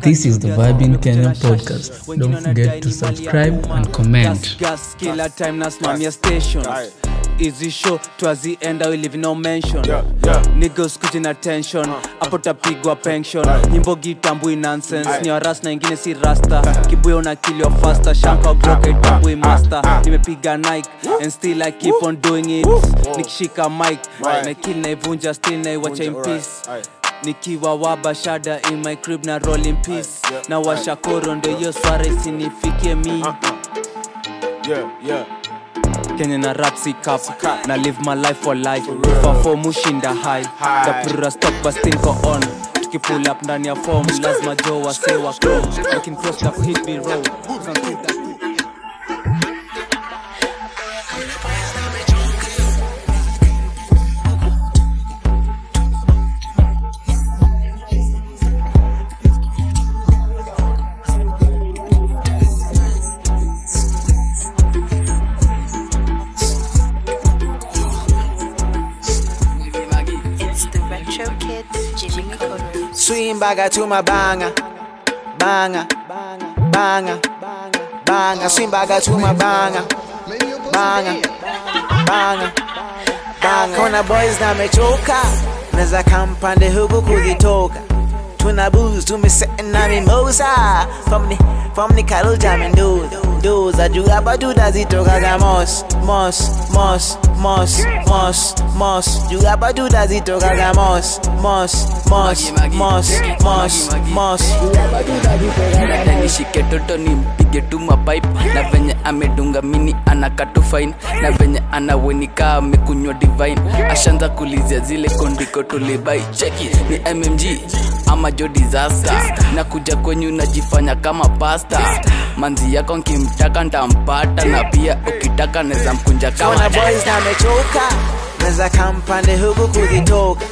This is the Judas. Vibe in Wamekuja Kenya na shash. podcast. Wengine Don't wanadai forget to ni mali ya subscribe umma. and comment. Easy show? Twazienda we leave no mention. Yeah, yeah. niggas kuji na tension hapo tapigwa pension. Nyimbo gitambui nonsense. Ni waras na ingine si rasta. Kibuyo na kilio faster. Shanka broke itambui master. Nimepiga nike and still i keep on doing it. Nikishika mic. Na kill naivunja still naiwacha in peace. Nikiwa waba shada in my crib na roll in peace. Na washa koro ndo hiyo swara isinifikie mi Yeah, yeah. Kenya na rapsi cup. Na live my life for life. Fafo mushinda high dapura stock busting ko on. Tukipull up ndani ya form lazima jo wasewa looking cross na kuhit me roll Connor. Swing baga to my banger, banger, banger, banger. Swing baga to my banger, banger, banger, banger. Kona boys na mechoka, naza kampande huku kuzitoka. Tuna booze, tumesetting na mimosa. From the, from the cattle jamming dudes. Dudes, I do about do that zitoka ga mos, mos, mos, mos, mos, mos. You about do that zitoka ga mos, mos, mos, mos, mos, mos. Dada nishike toto nimpige tu mapipe na venye amedunga mini anakatu fine. Na venye anawenika amekunywa divine. Ashanza kulizia zile kondiko tulibai cheki ni mmg ama jo disaster. Na kuja kwenyu najifanya kama pasta. Manzi yako nkimtaka ntampata. Na pia ukitaka neza mkunja Tuna boys namechoka, meza kampande huku kuzitoka.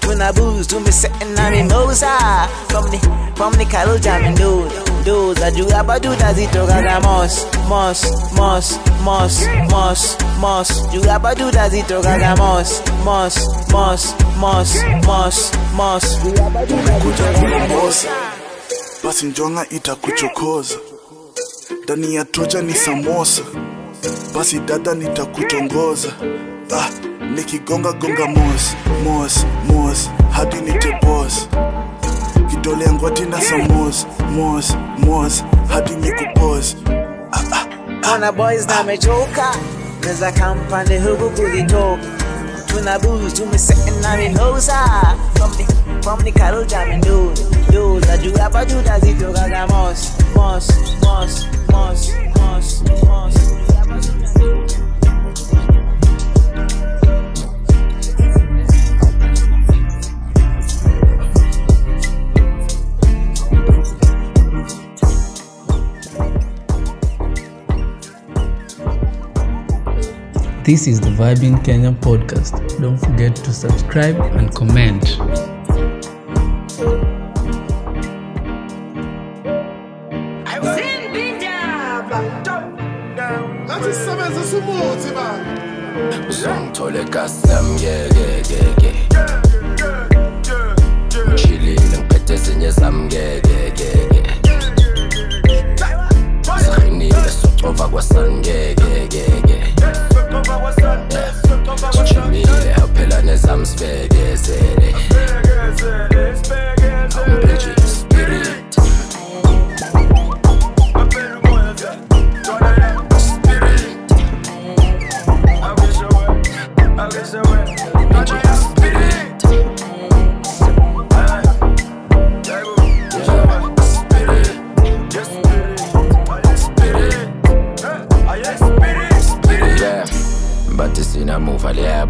Tuna booze, tumesetting na mimosa. pomni pomni karuja minduza cattle jamming dudes. Dudes, I do about do that zitoka ga mos, mos, mos, mos, mos, mos. You about do that zitoka ga mos, mos, mos, mos, mos, mos. kuja kulambosa basi njonga itakuchokoza ndani ya toja ni samosa basi dada nitakutongoza ah, nikigonga gonga mos mos mos hadi nitebos kidole ngwati na samos mos mos hadi nikupos Tuna boys na mechoka, naza kampande huku kulitoka Tuna booze, tumesetting na mimosa. From the, from the cattle jamming dudes. Dudes, I do about do that zitoka ga mos, mos, mos, mos, mos, mos. This is the Vibe in Kenya podcast. Don't forget to subscribe and comment. Yeah i'm nezamsibhekezele Awumphejile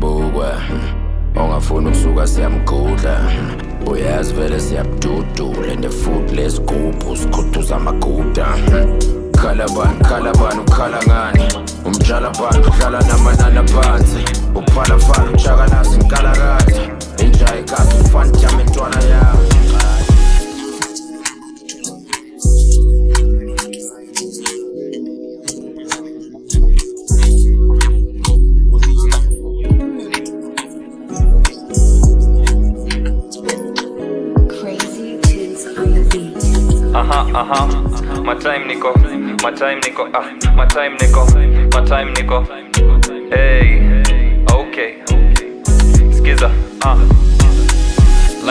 sinamuva liyabukwa ongafuni ukusuka siyamgudla. Uyazi vele siyabududula and futhi lesigubhu sikhuthuza amaguda. Khala bani khala bani ukhala ngani? Umtshala bani udlala namanani aphansi? Uphala fana utshakalasi nkalakatha. Injayi kathi ufana jama intwana yawo aha. My time niko my time niko ah my time niko my time niko hey. Okay. Skiza. Ah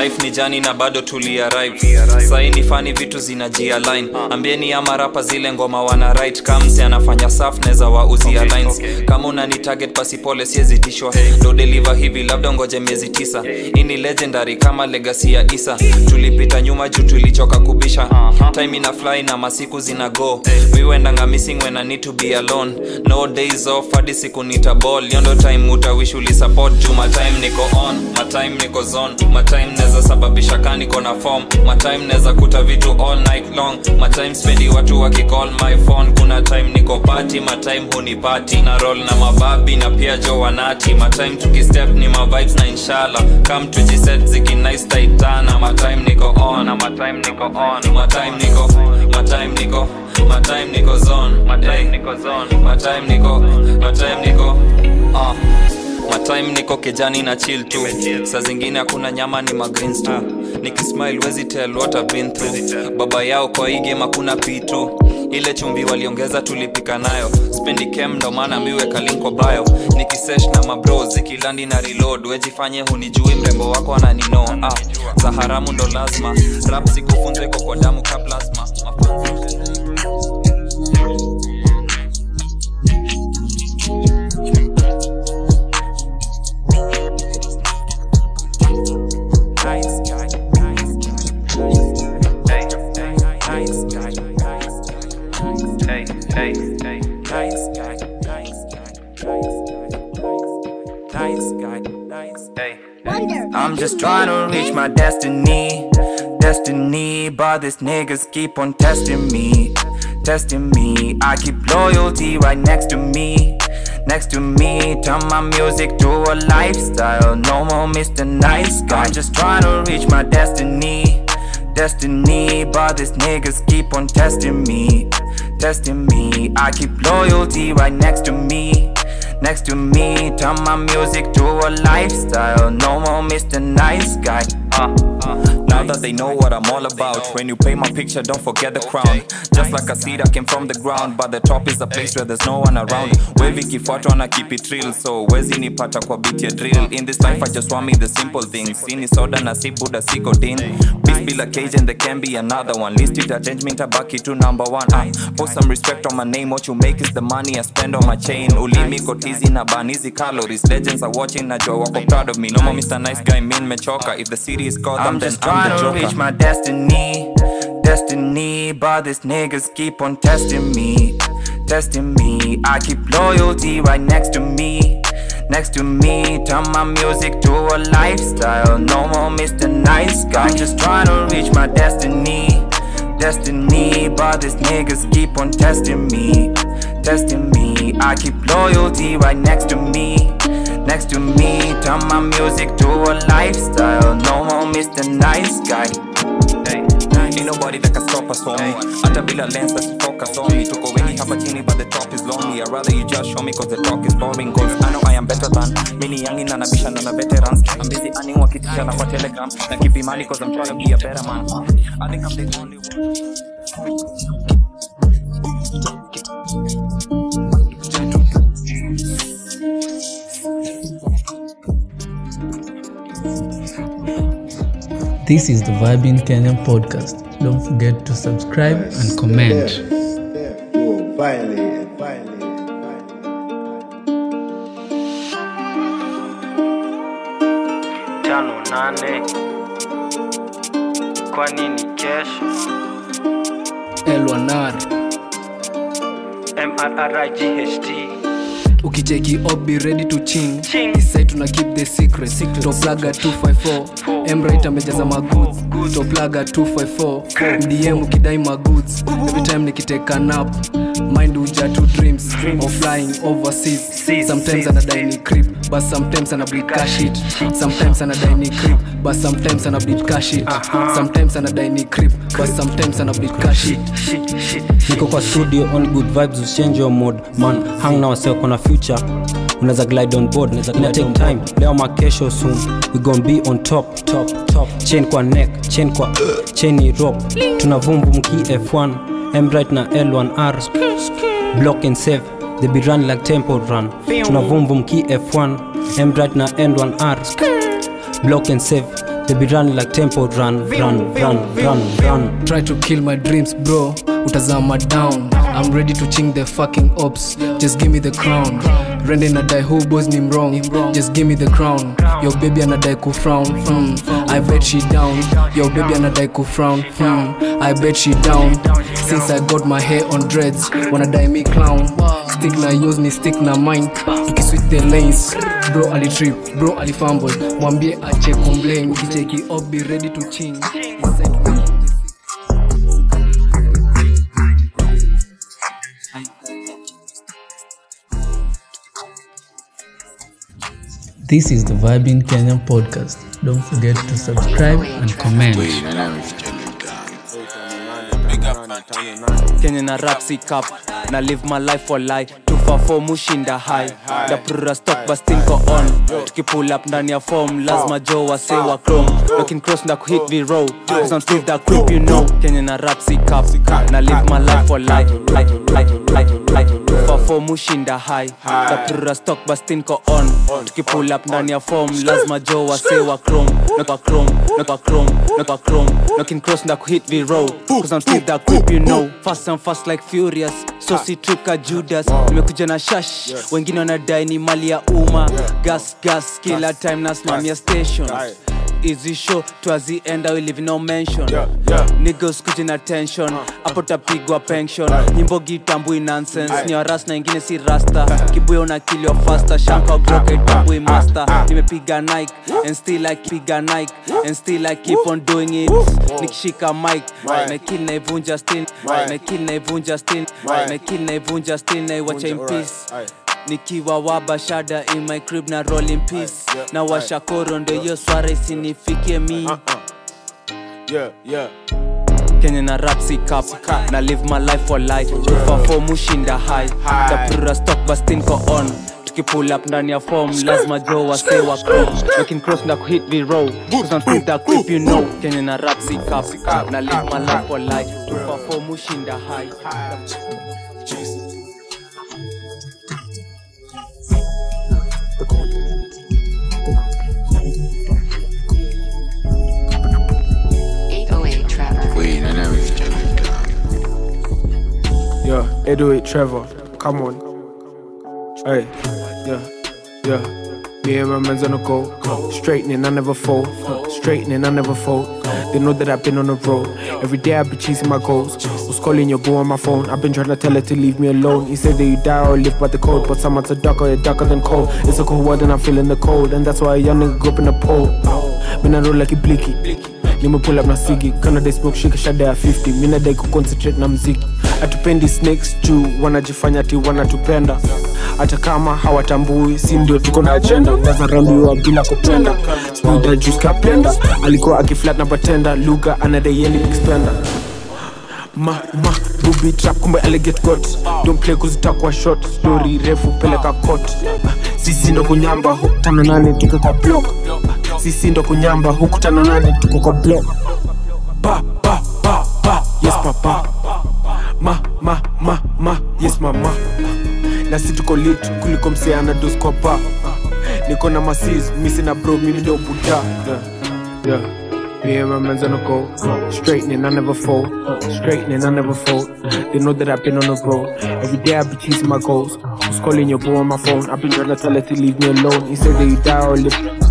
life ni jani na bado tuliarive sai ni fani vitu zinajialign ambieni ama rapa zile ngoma wana right kamsi anafanya saf neza wauzia okay. kama unani target pasipole siezitishwa do deliver hivi labda ngoje miezi tisa. Hii ni legendary kama legasi ya isa tulipita nyuma juu tulichoka kubisha. Time ina fly na masiku zina go. Missing when I need to be alone. No days off hadi siku nita ball. Yondo time utawish ulisupport. Juu my time niko on my time niko zone my time neza sababisha kaniko na form. My time neza kuta vitu all night long. My time spendi watu wakicall my phone. Kuna time niko party my time hunipati na roll na mababi na pia jo wanati. My time tukistep ni ma vibes na inshallah. Come tujiset zikinice taitana my time niko on na my time niko on. My time niko my time niko my time niko zone. My time niko zone. My time niko my time niko ah matime niko kijani na chill tu. Saa zingine hakuna nyama ni magreens tu. Nikismile wezi tell what I've been through. Baba yao kwa hii game hakuna pitu ile chumvi waliongeza tulipika nayo. Spendi kem ndo maana miweka link kwa bio. Nikisesh na mabro zikilandi na reload. Wejifanye hunijui mrembo wako ananino. Ah, za haramu ndo lazima. Rap sikufunze kokodamu kwa damu ka plasma Nice just trying to reach my destiny, destiny. But these niggas keep on testing me, testing me. I keep loyalty right next to me, next to me. Turn my music to a lifestyle. No more Mr. Nice Guy. I'm just trying to reach my destiny, destiny. But these niggas keep on testing me, testing me. I keep loyalty right next to me. Next to me, turn my music to a lifestyle. No more Mr. Nice Guy. Uh, uh, now that they know what I'm all about, when you paint my picture, don't forget the crown. Just like a seed, I came from the ground, but the top is a place where there's no one around. Wavy kifuatwa na keep it real, so wezi nipata kwa beat ya drill. In this life, I just want me the simple things. Sini soda na si buda si codeine. Peace be like cage and there can be another one. List it, change me tabaki to number one. Uh, put some respect on my name, what you make is the money I spend on my chain. Ulimi kotizi na banizi calories. Legends are watching, na najua wako proud of me. No more Mr. Nice Guy, min mechoka. If the city is called, I'm I'm then just I'm trying the to joker. reach my destiny, destiny. But these niggas keep on testing me, testing me. I keep loyalty right next to me, next to me. Turn my music to a lifestyle. No more Mr. Nice Guy. Just trying to reach my destiny, destiny. But these niggas keep on testing me, testing me. I keep loyalty right next to me. Next to me, turn my music to a lifestyle. No more Mr. Nice Guy. Hey, ain't nobody that can stop us homie hata bila lens that's focus on me. Tuko wengi hapa chini but the top is lonely. I'd rather you just show me cause the talk is boring. Cause I know I am better than mini yangi na nabishana na veterans I'm busy earning wakitisha na kwa telegram. Na keep imani cause I'm trying to be a better man. I think I'm the only one This is the Vibing Kenyan podcast. Don't forget to subscribe and comment. Violate, violate, tano nane kwa nini kesho Elwanar mrright ukicheki op be ready to ching. Isai tuna keep the secret. Toplaga 254 mrit amejaza magoods. Toplaga 254 mdm ukidai magoods. Every time nikiteka nap mind uja two dreams. Of flying overseas. Sometimes anadai ni creep but sometimes ana bleed cash it. Sometimes anadai ni creep but sometimes ana bleed cash it. Sometimes anadai ni creep but sometimes ana bleed cash it. Niko kwa studio on good vibes usichange your mode man hang na waseo kuna future. Unaweza glide on board ina take time. Leo makesho soon. We gon be on top top top. Chain kwa neck chain kwa chain ni rope. Tuna vumbu mki f1 mbright na l1r block and save they be run like temple run. Tuna vumvum ki f1 mbright na n1r block and save. They be run like temple run. Run run run run. Try to kill my dreams bro. Utazama down i'm ready to ching the fucking ops. Just give me the crown. Rende nadai who boys ni wrong? Just give me the crown. Your baby anadai kufrown Mm. i bet she down. Your baby anadai kufrown Mm. i bet she down. Since i got my hair on dreads wanadai me clown. Stick na yours ni stick na mine. Tukiswitch the lanes bro alitrip bro alifumble mwambie ache complain. Ukicheki up be ready to ching This is the Vibin Kenyan podcast. Don't forget to subscribe and comment. kenya na rapsi cup na live my life for lie tufafo mushinda hai dapurura stock bastinko on. Tukipull up ndani ya form lazima jo wase wa crom looking cross na kuhit viro cause I'm still that creep you know. Kenya na rap si cup na live my life for life life life life life. Tufafo mushinda high. Dapurura stock bastinko on. Tukipull up ndani ya form lazima jo wase wa crom na crom na chrome na kwa looking cross na kuhit viro cause I'm still that creep you know. fast and fast like furious so si trika judas nimekuja na shash. Wengine wanadai ni mali ya umma. Gas gas kila time nasimamia station easy show twazienda we live no mention. Niggas kuja na tension hapo tapigwa pension. Nyimbo gitambui nonsense. Ni waras na ingine si rasta. Kibuya una kilio faster. Shanka broke itambui master. Nimepiga nike and still like piga nike and still I keep on doing it. Nikishika mic. Na kill naivunja still. Na kill naivunja still. Na kill naivunja still. Naiwacha in peace nikiwa wabashada in my crib na roll in peace. Na washakoro ndo hiyo swara isinifikie mi Yeah, yeah. kenya na rapsi cup na live my life for life. Tufafo mushinda high. Dapura stock bastinko on. Tukipull up ndani ya form lazima jo wase wa looking cross na kuhit viro cause I'm still that creep you know. Kenya na rapsi cup na live my life for life. Tufafo mushinda high 808 Trevor. Come on. Hey, yeah, yeah. Me and my man's on the go. Straightening, I never fold. Straightening, I never fall. They know that I've been on the road. Every day I've been chasing my goals. Was calling your girl on my phone. I've been trying to tell her to leave me alone. He said that you die or live by the code. But someone's a darker, you're darker than cold. It's a cold world and I'm feeling the cold. And that's why a young nigga grew up in the pole. Been a roll like a blicky. Pull up na sigi kana dai smoke shika shada ya 50 mina dai kuconcentrate na mziki atupendi snakes juu wanajifanya ti wanatupenda. Hata kama hawatambui si ndio tuko na ajenda unaweza bila kupenda. Spida alikuwa akiflat na batenda lugha anadaieni expenda ma ma ruby trap kumbe alligator got don't play kuzitakwa short. Story refu peleka court. Sisi ndo kunyamba hukutana nane tuko kwa block. Sisi ndo kunyamba hukutana nane tuko kwa block. Ba ba ba ba yes papa ma ma ma ma yes mama na si tuko lit kuliko mseana doskopa niko na masis misi na bro mimi ndo buda yeah. Me and my man's on the go. Straightening, I never fold. Straightening, I never fold. They know that I've been on the road. Every day I've been chasing my goals. Was calling your bro on my phone. I've been trying to tell her to leave me alone. He said that you die or live.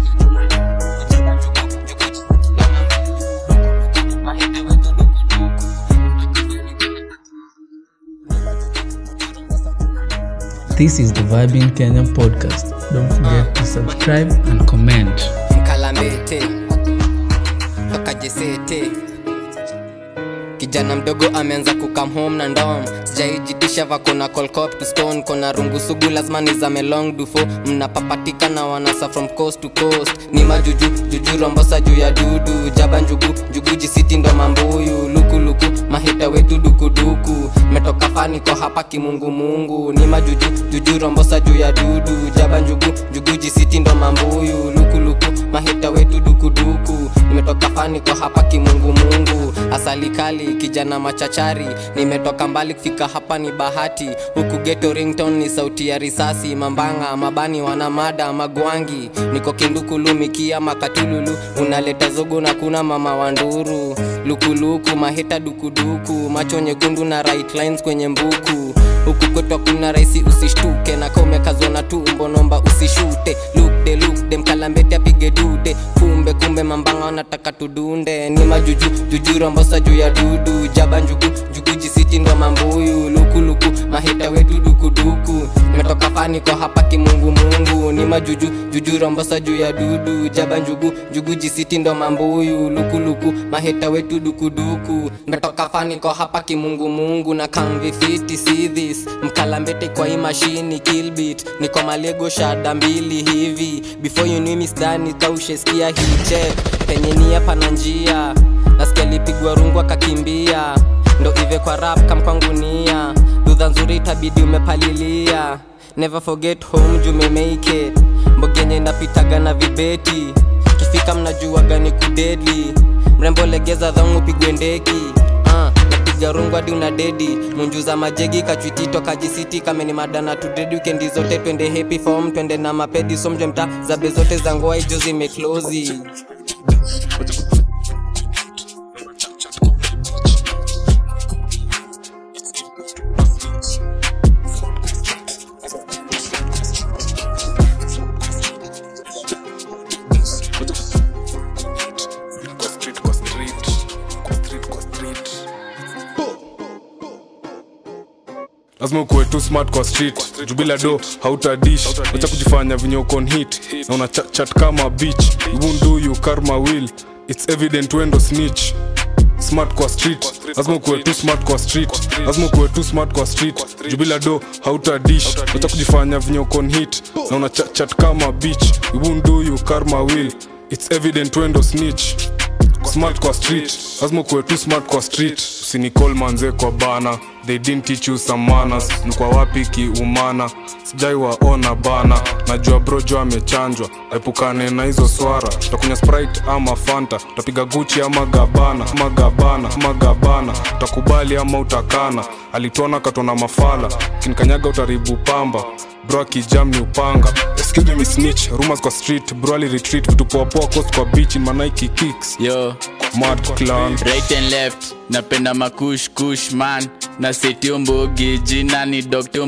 This is the Vibing Kenyan podcast. Don't forget to subscribe and comment. Kijana mdogo ameanza kukam home na ndom. Sijaijidisha vakona colcop to stone. Kona rungu sugu lazima nizame long dufo mnapapatika na wanasa from coast to coast. Ni majuju juju rombosa juu ya dudu. Jaba njugu njugu jisiti ndo mambuyu. Lukuluku mahita wetu dukuduku metoka fani ko hapa kimungumungu ni majuju juju rombosa juu ya dudu. Jaba njugu njugu jisiti ndo mambuyu. Lukuluku mahita wetu dukuduku. Nimetoka fa niko hapa kimungumungu asali kali kijana machachari. Nimetoka mbali kufika hapa ni bahati. Huku geto rington ni sauti ya risasi. Mambanga mabani wana mada magwangi. Niko kindukulumikia makatululu. Unaleta zogo na kuna mama wanduru lukuluku mahita dukuduku. Macho nyekundu na right lines kwenye mbuku huku kwetu kuna rahisi usishtuke. Na kaumekazwa na tumbo nomba usishute. Lukde lukde mkalambeti apige dude. Kumbe kumbe mambanga wanataka tudunde. Ni majuju jujurombosa juu ya dudu. Jaba njugu njugu mambuyu. Lukuluku mahita wetu dukuduku metoka fani kwa hapa kimungumungu ni majuju jujurombosa juu ya dudu. Jaba njugu njugu mambuyu. Lukuluku mahita wetu dukuduku metoka fani kwa hapa kimungumungu na kamvifiti see this mkalambete kwa hii mashini killbit ni kwa malego shada mbili hivi. Before you knew me stani kausheskia hiche penye nia pana njia. Nasikia lipigwa rungu akakimbia. Ndo ive kwa rap kamkwangunia dudha nzuri itabidi umepalilia. Never forget home jume make it. Mbogenye napitaga na vibeti. Kifika mnajuaga ni kudedli mrembo legeza dhangu pigwe ndeki uh, napiga rungu hadi una dedi munjuza majegi kachwitito kajisiti kameni madana tudedi wikendi zote twende happy form twende na mapedi somjwe mta zabe zote za ngoa ijo zimeklozi lazima ukuwe tu smart kwa street. Jubila do hautadish acha kujifanya vinyokon hit na una chat, chat kama beach. You won't do you karma will. It's evident wendo snitch. Smart kwa street. Lazima kuwe tu smart kwa street. Lazima kuwe tu smart kwa street. Jubila do hautadish acha kujifanya vinyokon hit na una chat, chat kama beach. You won't do you karma will. It's evident wendo snitch. Smart kwa street. Lazima kuwe tu smart kwa street. Usinicall manze kwa bana they didn't teach you some manners. Mkwa wapi kiumana? Sijai waona bana. Najua brojo amechanjwa. Epukane na hizo swara. Takunya sprite ama fanta. Tapiga guchi ama gabana magabana magabana utakubali ama utakana. Alituona katona mafala. Kinikanyaga utaribu pamba. Bro akijam ni upanga. Excuse me snitch. Rumors kwa street. Bro ali retreat. Vitu poa poa coast kwa beach in manaiki kicks. Yo. Mad clan. Right and left. Napenda makush kush man na seti umbogi jina ni dr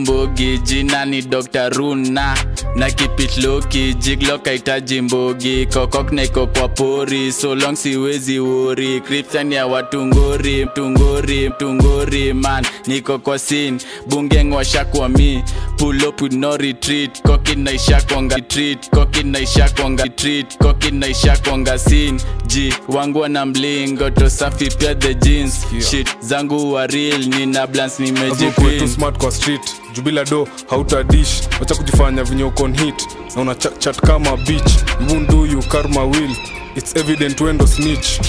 jina ni dr runa. Na kipitloki jiglo kaitaji mbogi kokok naiko kwa pori so long siwezi wori kriptan ya watungori mtungori mtungori man. Niko kwa sin bungeng washakwa mi pull up with no retreat kokin naisha kwanga retreat kokin naisha kwanga retreat kokin naisha kwanga sin ji wangu wana mlingo to safi pia the jeans. Shit zangu wa real nina blans tu smart kwa street. Juu do hautadish wacha kujifanya venye uko hit na una chat, chat kama beach. Mbundu you karma will. It's evident wendo snitch.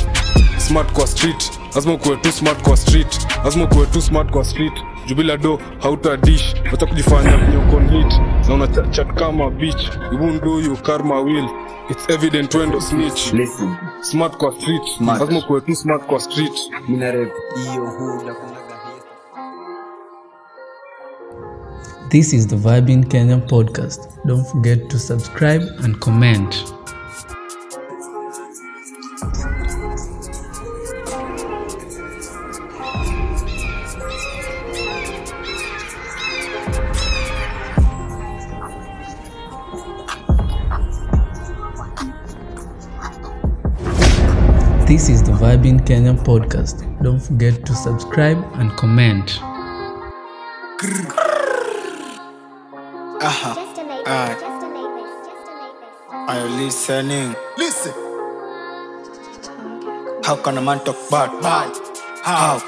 Smart kwa street. Lazima ukuwe tu smart kwa street. Lazima ukuwe tu smart kwa street. Jubila do hautadish wacha kujifanya venye uko hit na una chat, chat kama beach. Mbundu you karma will. It's evident wendo snitch. Listen. smart kwa street. Lazima kuwe tu smart kwa street. Minarev hiyo huda This is the Vibin Kenyan podcast. Don't forget to subscribe and comment. This is the Vibin Kenyan podcast. Don't forget to subscribe and comment. Listening? Listen. How can a man talk bad? Bad. How?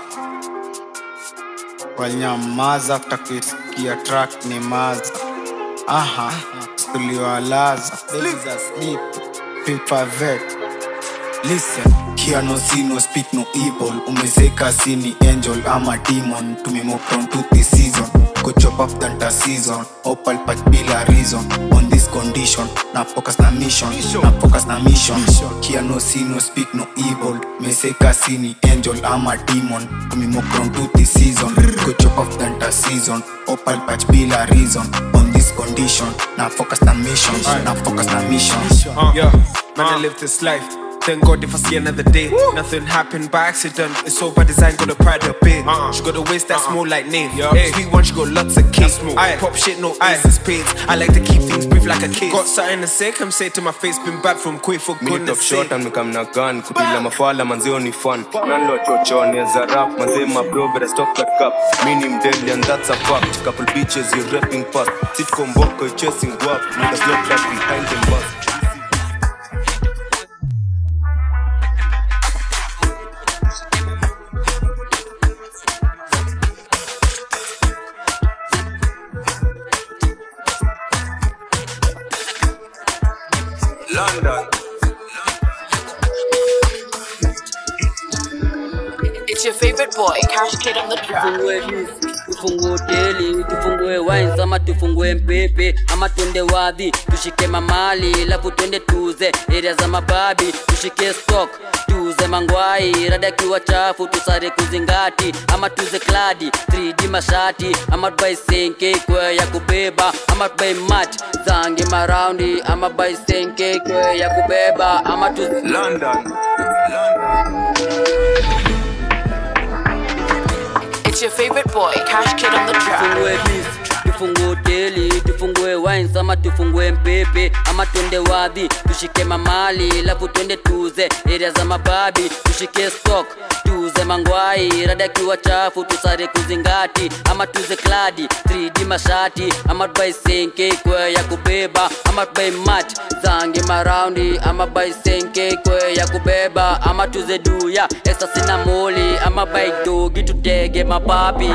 Wanyamaza takisikia track ni maza. Aha. Tuliwalaza. Babies asleep. Vet. Listen, Here no see no speak no evil umezeka sini angel ama demon tumemove on to this season go chop up than season opal patch bila reason on this condition. Na focus na mission. Na focus na mission. Hear no see no speak no evil. Umezeka sini angel ama demon. Tumemove on to this season. Go chop up than season. Opal patch bila reason. On this condition. Na focus na mission. Na focus na mission. Uh, yeah, man, I live this life. Thank God if I see another day. Nothing happened by accident. It's all by design. Got a pride of bit. Uh-uh. She got a waist that's uh-uh. more like name. Hey, sweet one, she got lots of cake. I pop shit, no ice and spades. I like to keep things brief like a kid. Got something to say, come say to my face. Been bad from quick for Mini top goodness shot sake. and mekam na gun kupila mafala manzio ni fun nanlo chochoni za rap manze ma bro better stop that cup mini mdeadly and that's a fact couple bitches you rapping past sitcom boko chasing guap niggas look back behind them bust track. tufungue hoteli tufungue wines ama tufungue mpepe ama twende wadhi tushike mamali lafu twende tuze eria za mababi tushike stock tuze mangwai rada kiwa chafu tusare kuzingati ama tuze kladi 3d mashati ama tubai senke kwe ya kubeba ama tubai mat zange maraundi ama bai senke kwe ya kubeba ama tuze London. Your favorite boy, Cash Kid on the track. tufungue hoteli tufungue wines ama tufungue mpepe. Ama twende wadhi tushike mamali lafu twende tuze. Area za mababi tushike stock tuze mangwai rada kiwa chafu tusare kuzingati. Ama tuze kladi 3d mashati. Ama tubai senke kwe ya kubeba. Ama tubai mat zange maraundi. Ama bai senke kwe ya kubeba. Ama tuze duya esa sina moli. Ama bai dogi tutege mapapi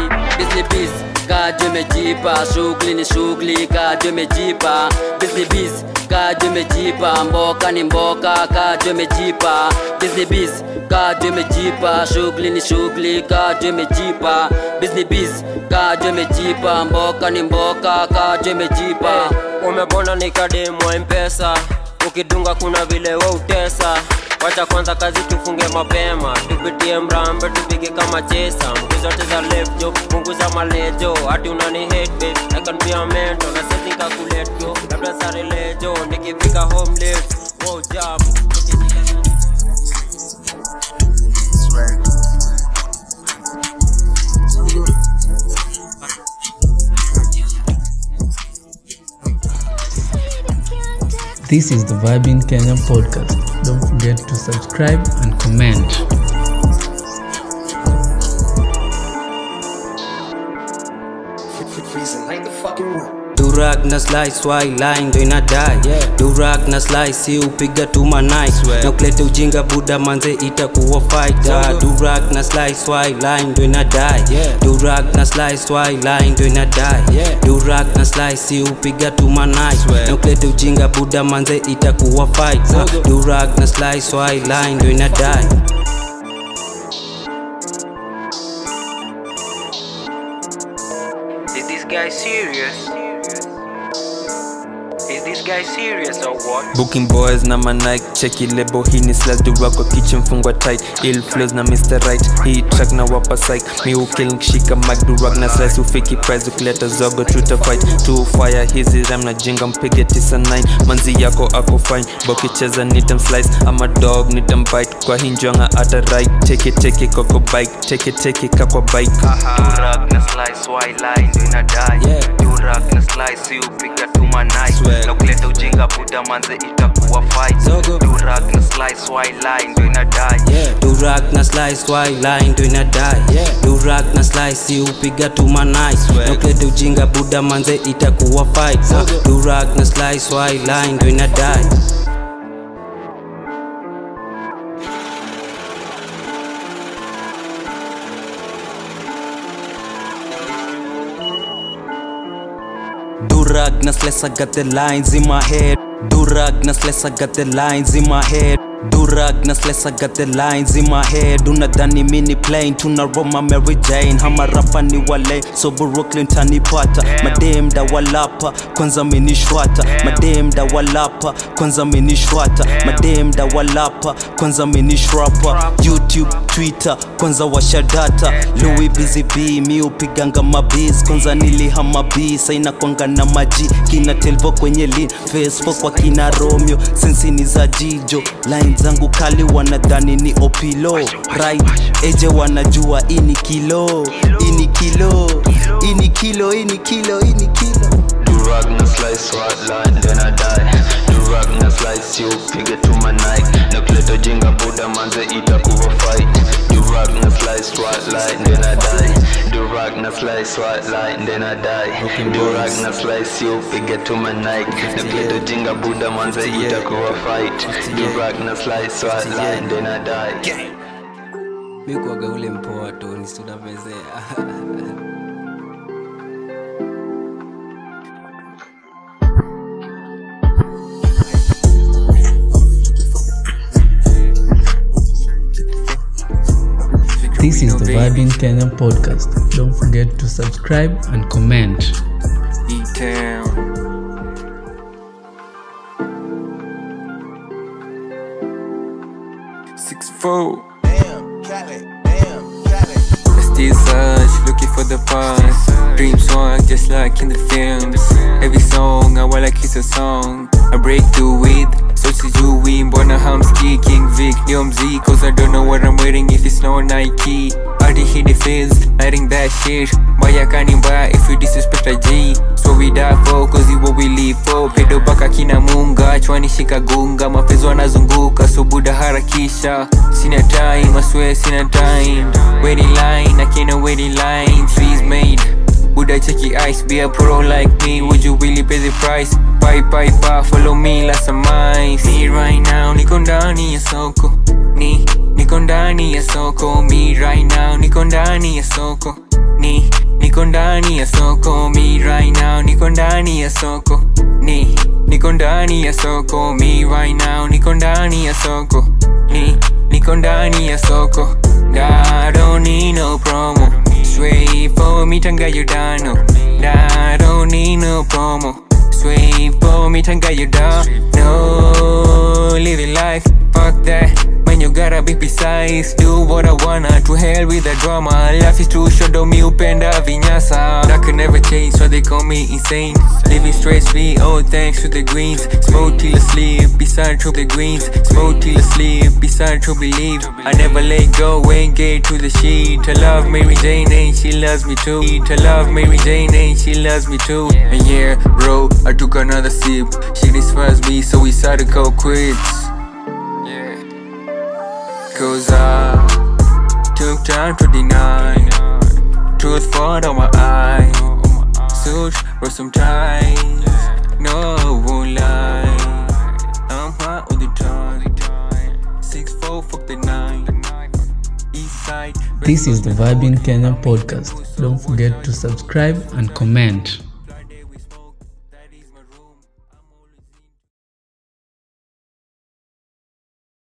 kajo imejipa shughuli ni shughuli imejipa busy busy kajo imejipa mboka ni mboka imejipa busy busy kajo imejipa shughuli ni shughuli imejipa busy busy kajo imejipa mboka ni mboka kajo Hey, umebona nikademwa mpesa. Ukidunga kuna vile wa utesa wacha kwanza kazi tufunge mapema. Tupitie mrambe tupige kama chesa. Mgu zote za lefjo punguza malejo. Hati unani hate babe I can be na sisi nikakulet go labda sare lejo nikifika home late. Wow This is the Vibin Kenya podcast. Don't forget to subscribe and comment. Durak na slice why line ndo inadai Durag na slice si upiga tu manai. Na kulete ujinga buda manze itakuwa fighter. Durag na slice why line ndo inadai Durag na slice why line ndo inadai Durag na slice si upiga tu manai. Na kulete ujinga buda manze itakuwa fighter. Durag na slice why line ndo inadai Is this guy serious? Guy serious or what? booking boys na manike cheki lebo hii ni slas durako kitchen fungwa tight. Ill flows na mr right hii track na wapa psych. Mi ukil nkishika mic durak na slice ufiki prize ukileta zogo tuta fight. Two fire hizi rhyme na jinga mpige 99 manzi yako ako fine bokicheza nitam slice. Ama dog nitam bite kwa hinjonga ata right. Take it take it koko bike take it take it kakwa bike. Durak na slice why line ndo inadai Durak na slice upiga tu manai na kuleta ujinga buda manze itakuwa fight. Durak na slice why line? Ndo inadai durak na slice why line? Ndo inadai durak na slice upiga nice manai noklete ujinga buda manze itakuwa fight. Durak na slice why line? Ndo inadai Durag na slice, I got the lines in my head. Durag na slice, I got the lines in my head. Durag na slice I got the lines in my head. Unadhani mini plain tuna roma mary jane. Hamarapa ni wale. So brooklyn tanipata madem da walapa kwanza menishwata madem da walapa kwanza menishwata madem da walapa kwanza menishwapa youtube twitter kwanza washadata louis busy b mi upiganga mabiz kwanza nilihama b saina kwanga na maji kina telvo kwenye lean facebook kwa kina romeo. Sensini za jijo. Line zangu kali wanadhani ni opilo right? Eje wanajua ini kilo ini kilo ini kilo ini kilo ini kilo. Na slice swat line then I die. Rock na slice you pige to my night Na kleto jinga buda manze itakuwa fight rock na fly, swat light, then I die. Do rock na fly, swat light, then I die. Do rock na fly, you pige to my Nike Na kleto jinga buda mwanza itakuwa fight. Do rock na fly, swat light, then I die. Mi kuaga ule mpoa tu nistunamezea Vibing Kenyan podcast. Don't forget to subscribe and comment. E-Town. Six four. Still uh, search, looking for the past. Dream swag just like in the films. Every song I wanna kiss a song. I break through with so sijui mbona hamski king vic. Ndio mziki cause I don't know what I'm wearing if it's not Nike. Already hit the fence, lighting that shit. Mbaya kani mbaya if you disrespect a G? So we die for cause you what we live for. Pedo baka kina munga, chwani shika gunga. Mapezo wanazunguka, so buda harakisha Sina time, I swear sina time. Waiting line, I can't wait in line. Trees made Buddha checky ice, be a pro like me? Would you really pay the price? Bye bye bye, follow me like some mice. Me right now, niko ndani ya soko Ni, niko ndani ya soko Me right now, niko ndani ya soko Ni, niko ndani ya soko Me right now, niko ndani ya soko Ni, niko ndani ya soko Me right now, niko ndani ya soko. Ni, niko ndani ya soko. Da don't need no promo. Sway for me, tanga you down don't need no promo. Sway for me, tanga you down No, living life, fuck that. When you gotta be precise. Do what I wanna, to hell with the drama. Life is too short, don't me upenda vinyasa never change, so they call me insane. Living stress free, oh thanks to the greens. Smoke till I sleep, beside to the greens. Smoke till I sleep, beside to believe I never let go, ain't get to the sheet I love Mary Jane and she loves me too. I love Mary Jane and she loves me too. And yeah, bro, I took another sip. She despised me, so we decided to go quits. Cause I took time to deny. Truth for on my eye Some time. No won't lie. I'm high all the time. Six four fuck the nine. This is the Vibing Kenyan podcast. Don't forget to subscribe and comment.